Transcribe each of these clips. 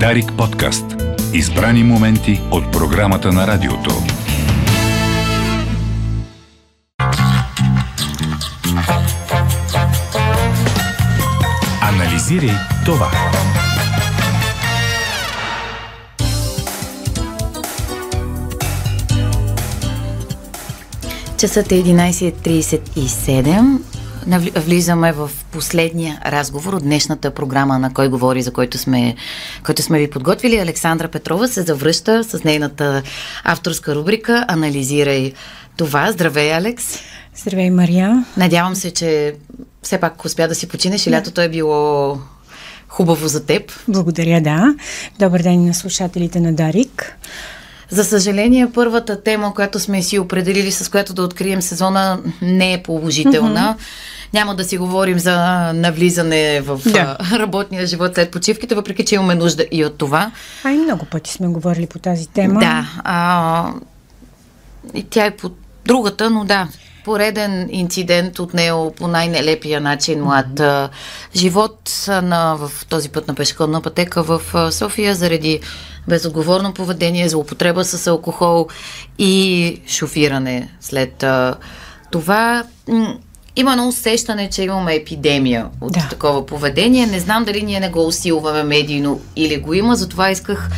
Дарик подкаст. Избрани моменти от програмата на радиото. Анализирай това. Часът е 11.37. Влизаме в последния разговор от днешната програма на Кой говори, за който сме, който сме ви подготвили. Александра Петрова се завръща с нейната авторска рубрика Анализирай това. Здравей, Алекс! Здравей, Мария! Надявам се, че все пак успя да си починеш и лятото е било хубаво за теб. Благодаря, да. Добър ден на слушателите на Дарик. За съжаление, първата тема, която сме си определили, с която да открием сезона, не е положителна. Mm-hmm. Няма да си говорим за навлизане в да. работния живот след почивките, въпреки че имаме нужда и от това. А и много пъти сме говорили по тази тема. Да. А, и тя е по другата, но да, пореден инцидент от него по най-нелепия начин млад mm-hmm. живот на, в този път на пешеходна пътека в София заради безотговорно поведение, злоупотреба с алкохол и шофиране след това. Има едно усещане, че имаме епидемия от да. такова поведение. Не знам дали ние не го усилваме медийно или го има, затова исках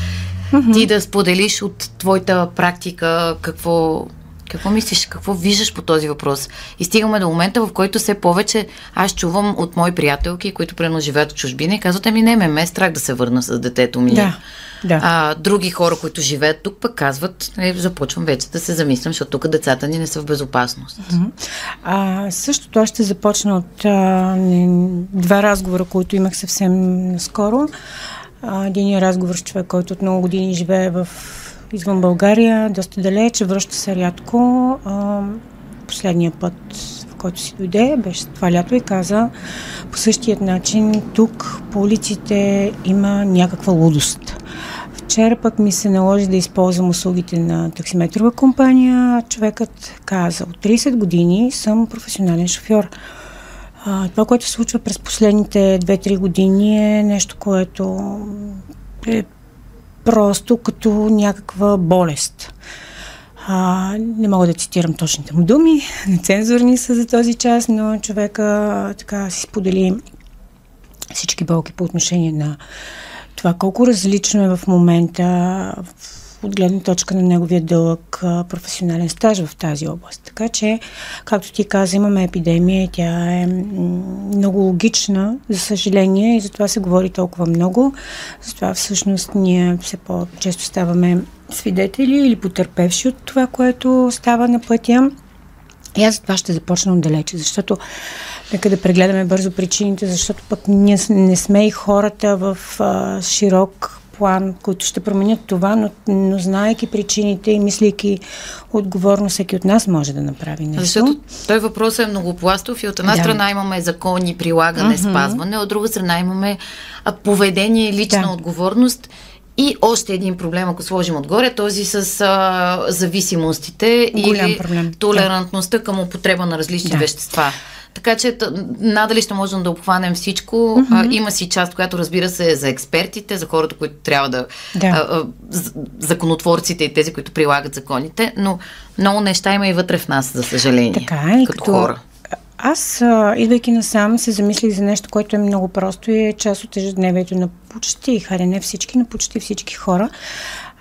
mm-hmm. ти да споделиш от твоята практика какво, какво мислиш, какво виждаш по този въпрос? И стигаме до момента, в който все повече аз чувам от мои приятелки, които прено живеят в чужбина и казват, ами не, ме, ме е страх да се върна с детето ми. Да. Да. А, други хора, които живеят тук, пък казват, е, започвам вече да се замислям, защото тук децата ни не са в безопасност. А, същото аз ще започна от а, два разговора, които имах съвсем скоро. Един разговор с човек, който от много години живее в извън България, доста далеч, връща се рядко. А, последния път, в който си дойде, беше това лято и каза по същият начин, тук по улиците има някаква лудост. Вчера пък ми се наложи да използвам услугите на таксиметрова компания. Човекът каза, от 30 години съм професионален шофьор. А, това, което се случва през последните 2-3 години е нещо, което е просто като някаква болест. А, не мога да цитирам точните му думи, нецензурни са за този час, но човека така си сподели всички болки по отношение на това колко различно е в момента от гледна точка на неговия дълъг професионален стаж в тази област. Така че, както ти каза, имаме епидемия и тя е много логична, за съжаление, и затова се говори толкова много. Затова всъщност ние все по-често ставаме свидетели или потерпевши от това, което става на пътя. И аз за това ще започна отдалече, защото нека да прегледаме бързо причините, защото пък ние не сме и хората в а, широк план, които ще променят това, но, но знаеки причините и мислейки отговорно, всеки от нас може да направи нещо. Защото той въпрос е многопластов и от една да. страна имаме закони, прилагане, uh-huh. спазване, от друга страна имаме поведение, лична да. отговорност и още един проблем, ако сложим отгоре, този с а, зависимостите Голям или проблем. толерантността да. към употреба на различни да. вещества. Така че надали ще можем да обхванем всичко. Mm-hmm. А, има си част, която разбира се е за експертите, за хората, които трябва да... да. А, а, законотворците и тези, които прилагат законите, но много неща има и вътре в нас, за съжаление. Така е, като, като хора. Аз, идвайки насам, се замислих за нещо, което е много просто и е част от ежедневието на почти, харе не всички, но почти всички хора.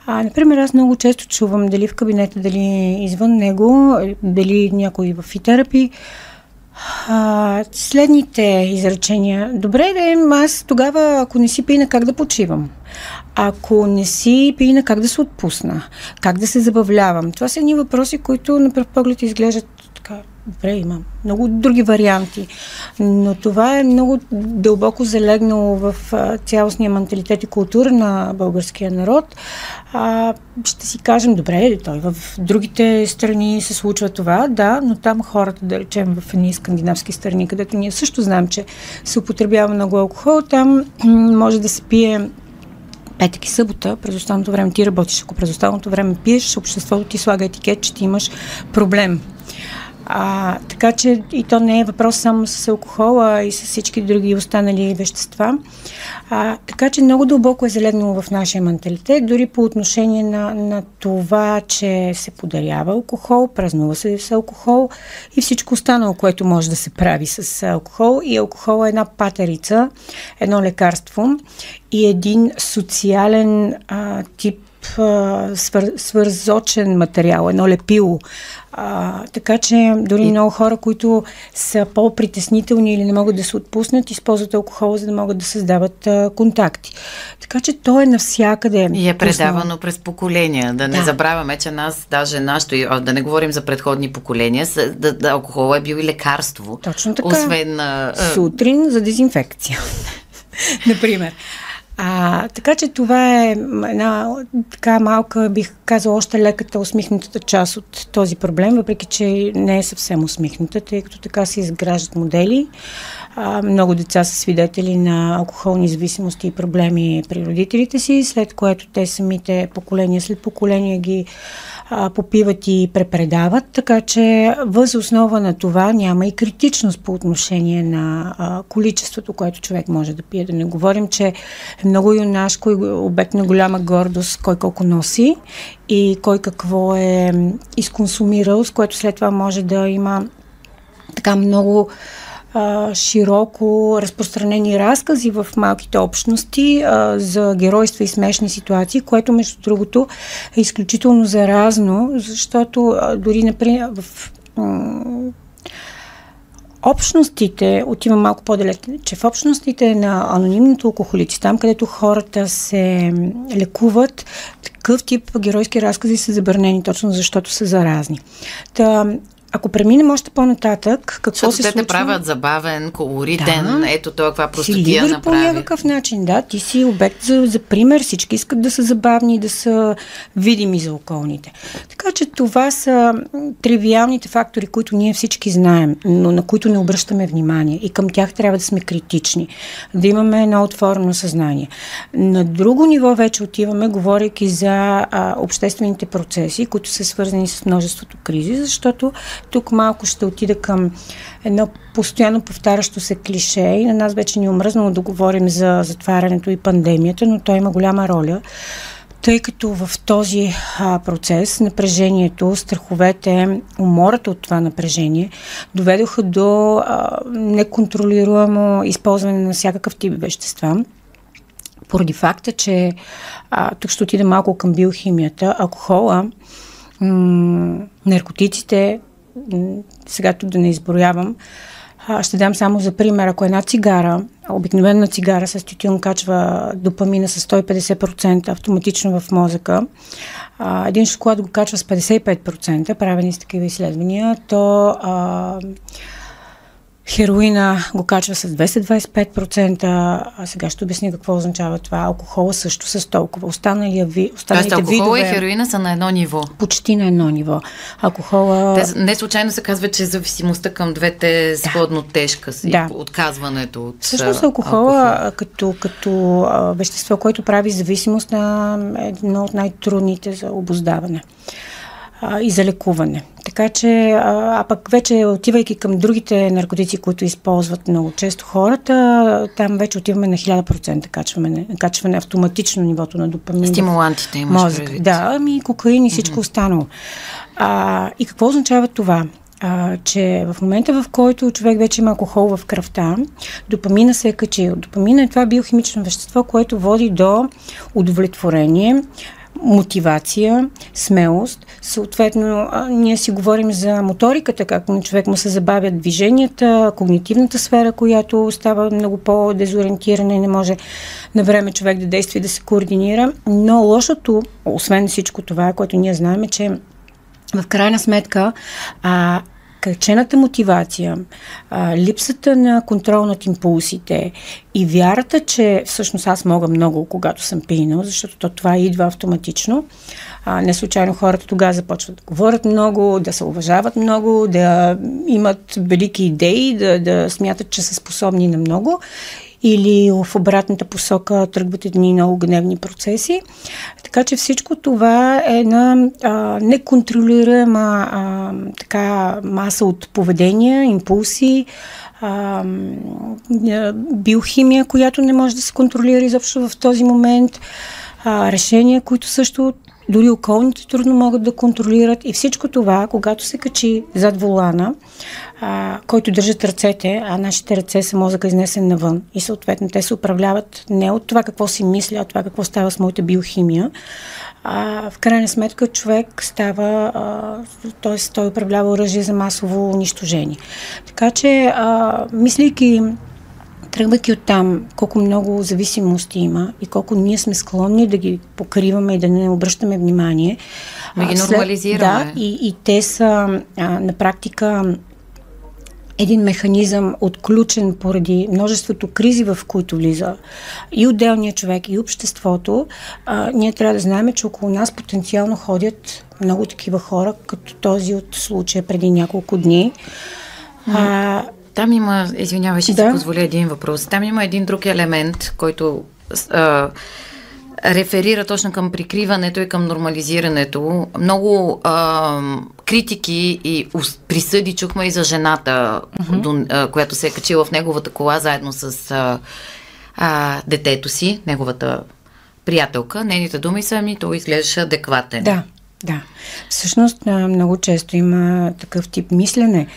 А, например, аз много често чувам дали в кабинета, дали извън него, дали някой в фитерапи, а, следните изречения. Добре, да, аз тогава, ако не си пина, как да почивам? Ако не си пина, как да се отпусна? Как да се забавлявам? Това са едни въпроси, които на пръв поглед изглеждат Добре, има много други варианти, но това е много дълбоко залегнало в цялостния менталитет и култура на българския народ. А, ще си кажем, добре, той в другите страни се случва това, да, но там хората, да речем в едни скандинавски страни, където ние също знаем, че се употребява много алкохол, там може да се пие петък и събота, през останалото време ти работиш, ако през останалото време пиеш, обществото ти слага етикет, че ти имаш проблем А, така че и то не е въпрос само с алкохола и с всички други останали вещества. А, така че много дълбоко е залегнало в нашия менталитет, дори по отношение на, на това, че се подарява алкохол, празнува се с алкохол и всичко останало, което може да се прави с алкохол. И алкохол е една патерица, едно лекарство и един социален а, тип свър, свързочен материал, едно лепило. А, така че дори и... много хора, които са по-притеснителни или не могат да се отпуснат, използват алкохол, за да могат да създават а, контакти. Така че то е навсякъде. И е предавано пуснало. през поколения. Да не да. забравяме, че нас, даже нашето, да не говорим за предходни поколения, да, да, алкохол е бил и лекарство. Точно така. Освен. А... Сутрин за дезинфекция. Например. А, така че това е една така малка, бих казала, още леката усмихнатата част от този проблем, въпреки че не е съвсем усмихната, тъй като така се изграждат модели. А, много деца са свидетели на алкохолни зависимости и проблеми при родителите си, след което те самите поколения след поколения ги попиват и препредават, така че въз основа на това няма и критичност по отношение на а, количеството, което човек може да пие. Да не говорим, че е много юнашко и обект на голяма гордост кой колко носи и кой какво е изконсумирал, с което след това може да има така много а, широко разпространени разкази в малките общности а, за геройства и смешни ситуации, което между другото е изключително заразно, защото а, дори например в общностите, отивам малко по-далеч, че в общностите на анонимните алкохолици, там където хората се лекуват, такъв тип геройски разкази са забранени точно защото са заразни. Та, ако преминем още по-нататък, какво Защото се те случва? те правят забавен, колоритен, да. ето това каква простотия направи. по някакъв начин, да. Ти си обект за, за пример, всички искат да са забавни, да са видими за околните. Така че това са тривиалните фактори, които ние всички знаем, но на които не обръщаме внимание и към тях трябва да сме критични, да имаме едно отворено съзнание. На друго ниво вече отиваме, говорейки за а, обществените процеси, които са свързани с множеството кризи, защото тук малко ще отида към едно постоянно повтарящо се клише и на нас вече ни е омръзнало да говорим за затварянето и пандемията, но той има голяма роля тъй като в този а, процес напрежението, страховете, умората от това напрежение доведоха до а, неконтролируемо използване на всякакъв тип вещества. Поради факта, че а, тук ще отида малко към биохимията, алкохола, м- наркотиците, сега тук да не изброявам, ще дам само за пример, ако една цигара, обикновена цигара с тютюн качва допамина с 150% автоматично в мозъка, един шоколад го качва с 55%, правени с такива изследвания, то а, Хероина го качва с 225%, а сега ще обясня какво означава това. Алкохола също с толкова. Останалия ви, останалите Тоест, алкохола видове, и хероина са на едно ниво. Почти на едно ниво. Алкохола... Те, не случайно се казва, че зависимостта към двете е сходно да. тежка си. Да. Отказването от Всъщност алкохола алкохол. като, като а, вещество, което прави зависимост на едно от най-трудните за обоздаване а, и за лекуване. Така че, а, а пък вече отивайки към другите наркотици, които използват много често хората, там вече отиваме на 1000% качване, качване автоматично нивото на допамин. Стимулантите имаш мозък. Предвид. Да, ами кокаин и всичко mm-hmm. останало. А, и какво означава това? а, че в момента, в който човек вече има алкохол в кръвта, допамина се е качил. Допамина е това биохимично вещество, което води до удовлетворение, мотивация, смелост. Съответно, ние си говорим за моториката, как на човек му се забавят движенията, когнитивната сфера, която става много по-дезориентирана и не може на време човек да действа и да се координира. Но лошото, освен всичко това, което ние знаем, е, че в крайна сметка а, качената мотивация, липсата на контрол над импулсите и вярата, че всъщност аз мога много, когато съм пинал, защото то това идва автоматично. Не случайно хората тогава започват да говорят много, да се уважават много, да имат велики идеи, да, да смятат, че са способни на много или в обратната посока тръгват едни много гневни процеси. Така че всичко това е на а, неконтролируема а, така маса от поведения, импулси, а, биохимия, която не може да се контролира изобщо в този момент, а, решения, които също дори околните трудно могат да контролират и всичко това, когато се качи зад волана, а, който държат ръцете, а нашите ръце са мозъка изнесен навън и съответно те се управляват не от това какво си мисля, а от това какво става с моята биохимия. А, в крайна сметка човек става, т.е. той управлява оръжие за масово унищожение. Така че, а, мислейки тръгвайки от там, колко много зависимости има и колко ние сме склонни да ги покриваме и да не обръщаме внимание. Да ги нормализираме. Да, и, и те са а, на практика един механизъм отключен поради множеството кризи, в които влиза и отделният човек, и обществото, а, ние трябва да знаем, че около нас потенциално ходят много такива хора, като този от случая преди няколко дни. А, там има, извинявай, ще да. си позволя един въпрос. Там има един друг елемент, който а, реферира точно към прикриването и към нормализирането. Много а, критики и присъди чухме и за жената, до, а, която се е качила в неговата кола заедно с а, а, детето си, неговата приятелка. Нейните думи са ми, той изглеждаше адекватен. Да. Да. Всъщност много често има такъв тип мислене.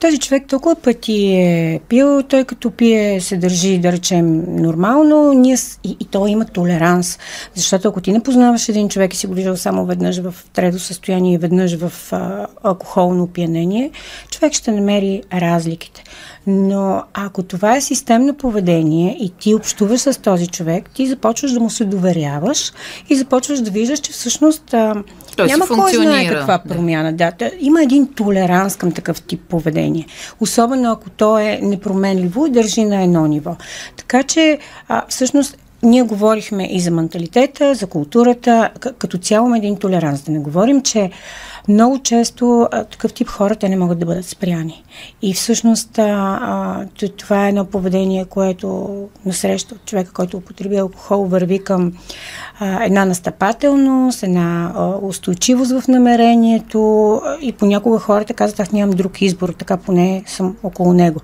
Този човек толкова пъти е пил, той като пие се държи, да речем, нормално ние, и, и той има толеранс. Защото ако ти не познаваш един човек и си го виждал само веднъж в трето състояние и веднъж в а, алкохолно опиянение, човек ще намери разликите. Но ако това е системно поведение и ти общуваш с този човек, ти започваш да му се доверяваш и започваш да виждаш, че всъщност а, той няма кой знае каква промяна. Да. да. Има един толеранс към такъв тип поведение. Особено ако то е непроменливо и държи на едно ниво. Така че а, всъщност ние говорихме и за менталитета, за културата, като цяло има един толеранс. Да не говорим, че много често такъв тип хора те не могат да бъдат спряни. И всъщност това е едно поведение, което насреща от човека, който употреби алкохол, върви към една настъпателност, една устойчивост в намерението и понякога хората казват, аз нямам друг избор, така поне съм около него.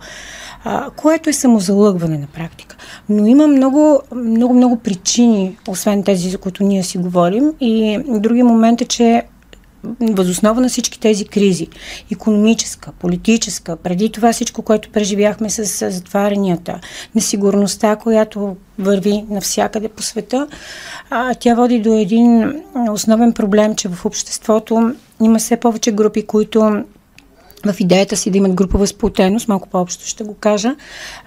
Което е самозалъгване на практика. Но има много, много, много причини, освен тези, за които ние си говорим. И други момент е, че възоснова на всички тези кризи, економическа, политическа, преди това всичко, което преживяхме с затварянията, несигурността, която върви навсякъде по света, а, тя води до един основен проблем, че в обществото има все повече групи, които в идеята си да имат групова сплотеност, малко по-общо ще го кажа,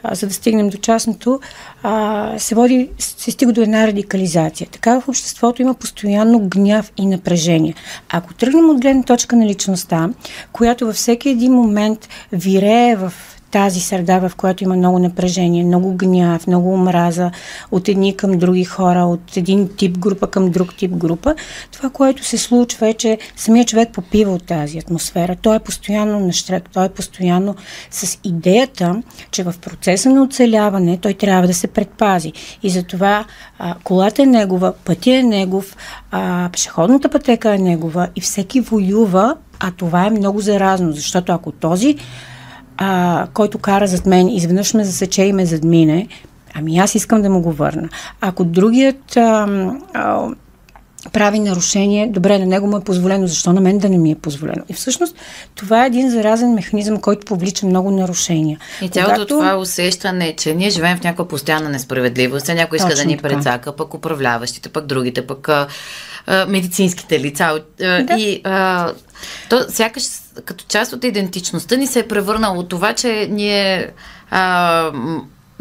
а, за да стигнем до частното, а, се води, се стига до една радикализация. Така в обществото има постоянно гняв и напрежение. Ако тръгнем от гледна точка на личността, която във всеки един момент вирее в тази среда, в която има много напрежение, много гняв, много омраза от едни към други хора, от един тип група към друг тип група, това, което се случва е, че самият човек попива от тази атмосфера. Той е постоянно на штрек, той е постоянно с идеята, че в процеса на оцеляване той трябва да се предпази. И затова а, колата е негова, пътя е негов, а, пешеходната пътека е негова и всеки воюва, а това е много заразно, защото ако този а, който кара зад мен, изведнъж ме засече и ме задмине, ами аз искам да му го върна. Ако другият а, а, прави нарушение, добре, на него му е позволено, защо на мен да не ми е позволено? И всъщност това е един заразен механизъм, който повлича много нарушения. И цялото Когато... това усещане, че ние живеем в някаква постоянна несправедливост, някой иска Точно да ни прецака, пък управляващите, пък другите, пък а, медицинските лица. А, да. И а, то сякаш като част от идентичността ни се е превърнало това, че ние а,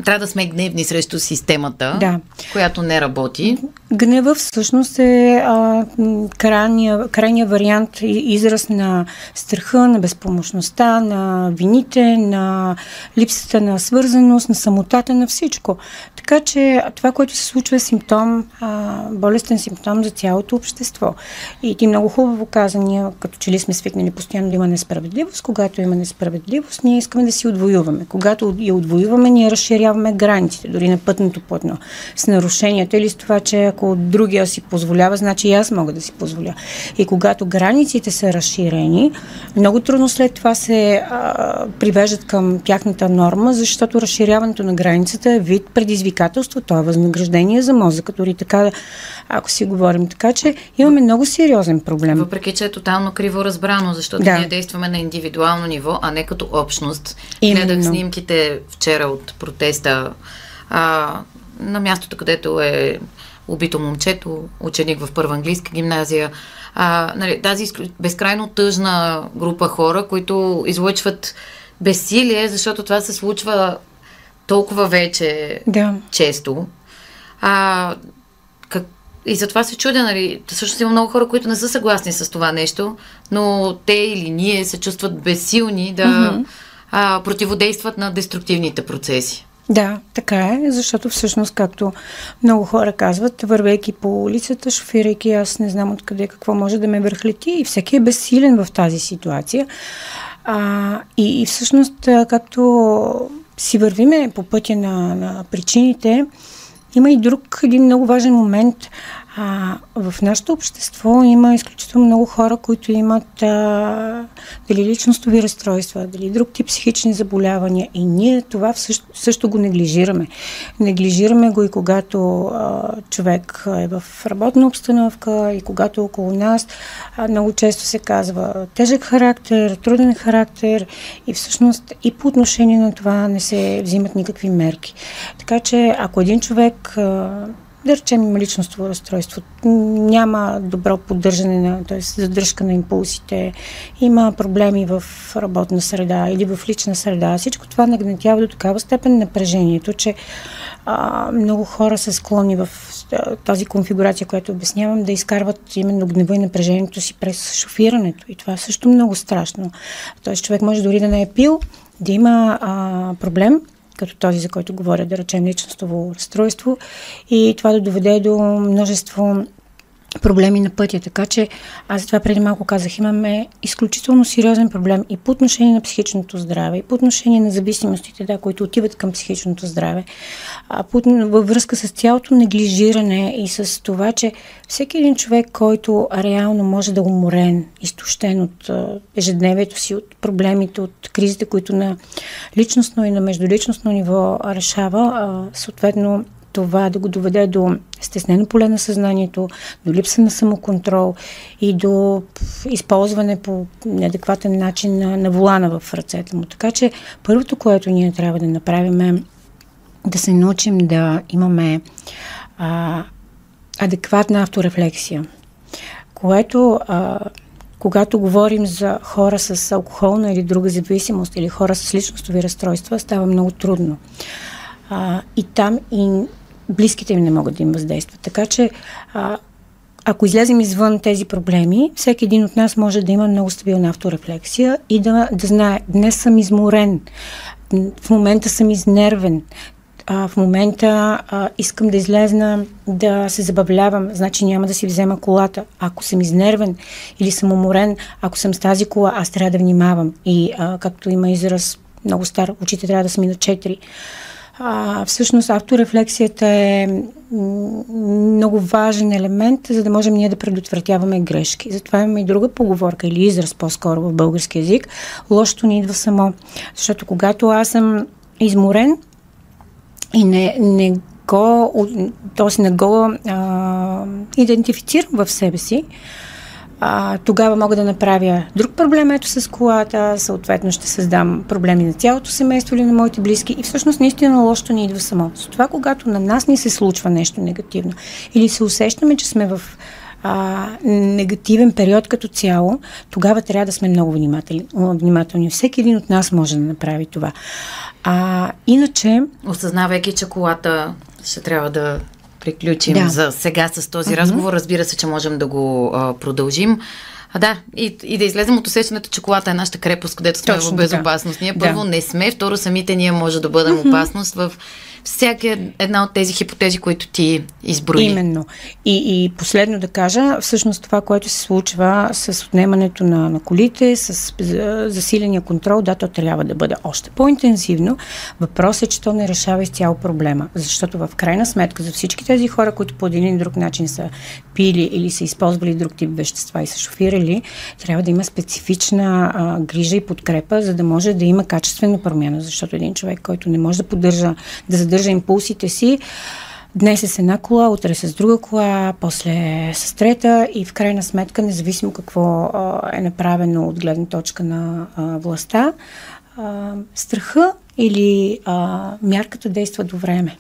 трябва да сме гневни срещу системата, да. която не работи. Гнева всъщност е а, крайния, крайния вариант, израз на страха, на безпомощността, на вините, на липсата на свързаност, на самотата, на всичко. Така че това, което се случва е симптом, а, болестен симптом за цялото общество. И ти много хубаво каза, ние като че ли сме свикнали постоянно да има несправедливост. Когато има несправедливост, ние искаме да си отвоюваме. Когато я отвоюваме, ние разширяваме границите, дори на пътното платно, с нарушенията или с това, че ако другия си позволява, значи и аз мога да си позволя. И когато границите са разширени, много трудно след това се а, привеждат към тяхната норма, защото разширяването на границата е вид предизвикателство, то е възнаграждение за мозъка, дори така, ако си говорим. Така че имаме много сериозен проблем. Въпреки, че е тотално криво разбрано, защото да. ние действаме на индивидуално ниво, а не като общност. Именно. Гледах снимките вчера от протеста а, на мястото, където е убито момчето, ученик в първа английска гимназия. А, нали, тази безкрайно тъжна група хора, които излъчват безсилие, защото това се случва толкова вече да. често. А, как, и затова се чудя, нали, всъщност има много хора, които не са съгласни с това нещо, но те или ние се чувстват безсилни да mm-hmm. а, противодействат на деструктивните процеси. Да, така е, защото всъщност, както много хора казват, вървейки по улицата, шофирайки, аз не знам откъде какво може да ме върхлети и всеки е безсилен в тази ситуация. А, и, и всъщност, както си вървиме по пътя на, на причините, има и друг един много важен момент – а, в нашето общество има изключително много хора, които имат а, дали личностови разстройства, дали друг тип психични заболявания и ние това също, също го неглижираме. Неглижираме го и когато а, човек е в работна обстановка и когато около нас а, много често се казва тежък характер, труден характер и всъщност и по отношение на това не се взимат никакви мерки. Така че ако един човек а, да речем има личностово разстройство, няма добро поддържане на, т.е. задръжка на импулсите, има проблеми в работна среда или в лична среда. Всичко това нагнетява до такава степен напрежението, че а, много хора са склонни в тази конфигурация, която обяснявам, да изкарват именно гнева и напрежението си през шофирането. И това е също много страшно. Тоест човек може дори да не е пил, да има а, проблем, като този, за който говоря, да речем личностово разстройство и това да доведе до множество проблеми на пътя. Така че аз това преди малко казах, имаме изключително сериозен проблем и по отношение на психичното здраве, и по отношение на зависимостите, да, които отиват към психичното здраве, а по, във връзка с цялото неглижиране и с това, че всеки един човек, който реално може да уморен, изтощен от ежедневието си, от проблемите, от кризите, които на личностно и на междуличностно ниво решава, съответно това да го доведе до стеснено поле на съзнанието, до липса на самоконтрол и до използване по неадекватен начин на, на волана в ръцете му. Така че първото, което ние трябва да направим е да се научим да имаме а, адекватна авторефлексия, което а, когато говорим за хора с алкохолна или друга зависимост или хора с личностови разстройства, става много трудно. А, и там и близките им не могат да им въздействат. Така че, а, ако излезем извън тези проблеми, всеки един от нас може да има много стабилна авторефлексия и да, да знае, днес съм изморен, в момента съм изнервен, а, в момента а, искам да излезна да се забавлявам, значи няма да си взема колата. Ако съм изнервен или съм уморен, ако съм с тази кола, аз трябва да внимавам. И а, както има израз много стар, очите трябва да са ми на четири. А, всъщност авторефлексията е много важен елемент, за да можем ние да предотвратяваме грешки. Затова имаме и друга поговорка или израз по-скоро в български язик. Лошото ни идва само. Защото когато аз съм изморен и не, не го, т.е. не го а, идентифицирам в себе си, а, тогава мога да направя друг проблем ето с колата, съответно ще създам проблеми на цялото семейство или на моите близки и всъщност наистина лошото ни идва само. С това, когато на нас ни се случва нещо негативно или се усещаме, че сме в а, негативен период като цяло, тогава трябва да сме много внимателни. Всеки един от нас може да направи това. А, иначе... Осъзнавайки, че колата ще трябва да приключим да. за сега с този uh-huh. разговор. Разбира се, че можем да го а, продължим. А да, и, и да излезем от усещането, че колата е нашата крепост, където сме Точно в безопасност. Ние първо да. не сме, второ самите ние може да бъдем uh-huh. опасност в всяка една от тези хипотези, които ти изброи. Именно. И, и последно да кажа, всъщност това, което се случва с отнемането на, на колите, с засиления контрол, да, то трябва да бъде още по-интензивно. Въпросът е, че то не решава изцяло проблема. Защото в крайна сметка за всички тези хора, които по един или друг начин са пили или са използвали друг тип вещества и са шофирали, трябва да има специфична а, грижа и подкрепа, за да може да има качествена промяна. Защото един човек, който не може да поддържа, да задържа задържа импулсите си. Днес е с една кола, утре с друга кола, после с трета и в крайна сметка, независимо какво е направено от гледна точка на властта, а, страха или мярката действа до време.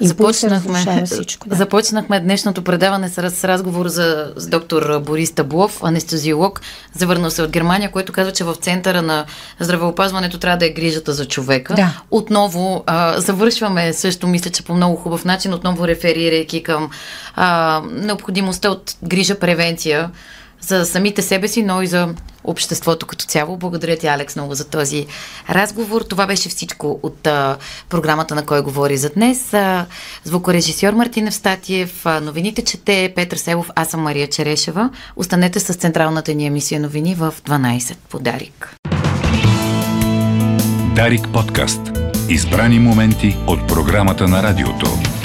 Започнахме, всичко, да. започнахме днешното предаване с, с разговор за, с доктор Борис Таблов, анестезиолог, завърнал се от Германия, който казва, че в центъра на здравеопазването трябва да е грижата за човека. Да. Отново а, завършваме също, мисля, че по много хубав начин, отново реферирайки към а, необходимостта от грижа превенция за самите себе си, но и за обществото като цяло. Благодаря ти, Алекс, много за този разговор. Това беше всичко от а, програмата на Кой говори за днес. А, звукорежисьор Мартин Евстатиев, а, новините чете Петър Селов, аз съм Мария Черешева. Останете с централната ни емисия новини в 12 по Дарик. Дарик подкаст. Избрани моменти от програмата на радиото.